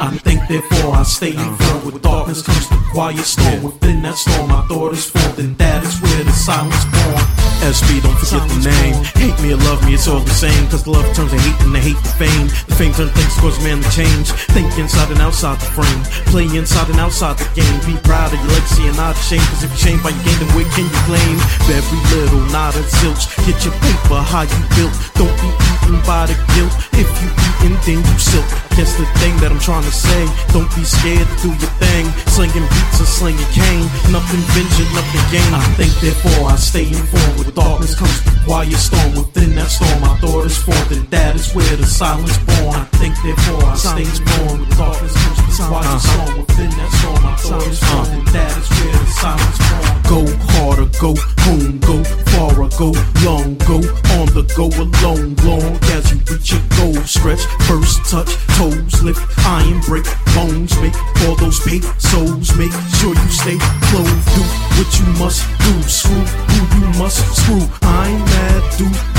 I think therefore I stay informed. With darkness comes the quiet storm. Within that storm, my thought is formed, and that is where the silence born. SB, don't forget the name. Hate me or love me, it's all the same. Cause the love turns to hate and the hate to fame. The fame turns things cause man to change. Think inside and outside the frame. Play inside and outside the game. Be proud of your legacy and not ashamed. Cause if you're shamed by your game, then where can you claim? Every little, not a zilch. Get your paper, how you built. Don't be eaten by the guilt. If you then you silk. Guess the thing that I'm trying to say. Don't be scared to do your thing. Slinging beats or slinging cane. Nothing venture, nothing gain. I think therefore I stay informed. With darkness comes the quiet storm. Within that storm, my thought is formed, and that is where the silence born. I think therefore I stay informed. With darkness comes the quiet uh-huh. storm. Within that storm, my thought is formed, uh-huh. and that is where the silence born. Go harder, go home, go go long, go on the go alone, long as you reach your goal. Stretch, first touch, toes lift, iron break, bones make all those pesos. Make sure you stay clothed. Do what you must do. Screw who you must screw. I ain't mad, do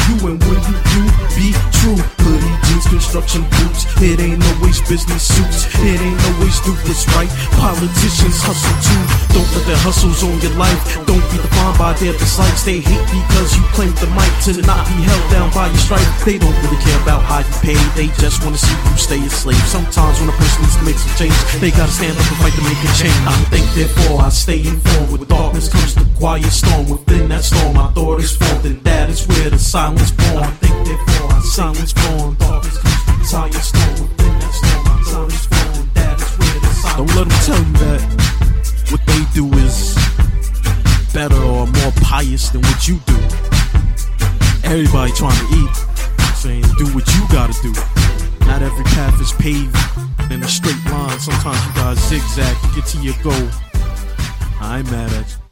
construction boots. It ain't always business suits. It ain't always do what's right. Politicians hustle too. Don't let their hustles on your life. Don't be defined by their dislikes. They hate because you claim the mic to not be held down by your stripe. They don't really care about how you pay. They just wanna see you stay a slave. Sometimes when a person needs to make some change, they gotta stand up and fight to make a change. I think therefore I stay informed. With darkness comes the quiet storm. Within that storm, my thought is formed, and that is where the silence born. I think therefore I silence born. Darkness comes the Don't let them tell you that what they do is better or more pious than what you do. Everybody trying to eat, saying do what you gotta do. Not every path is paved in a straight line. Sometimes you gotta zigzag to get to your goal. I ain't mad at you.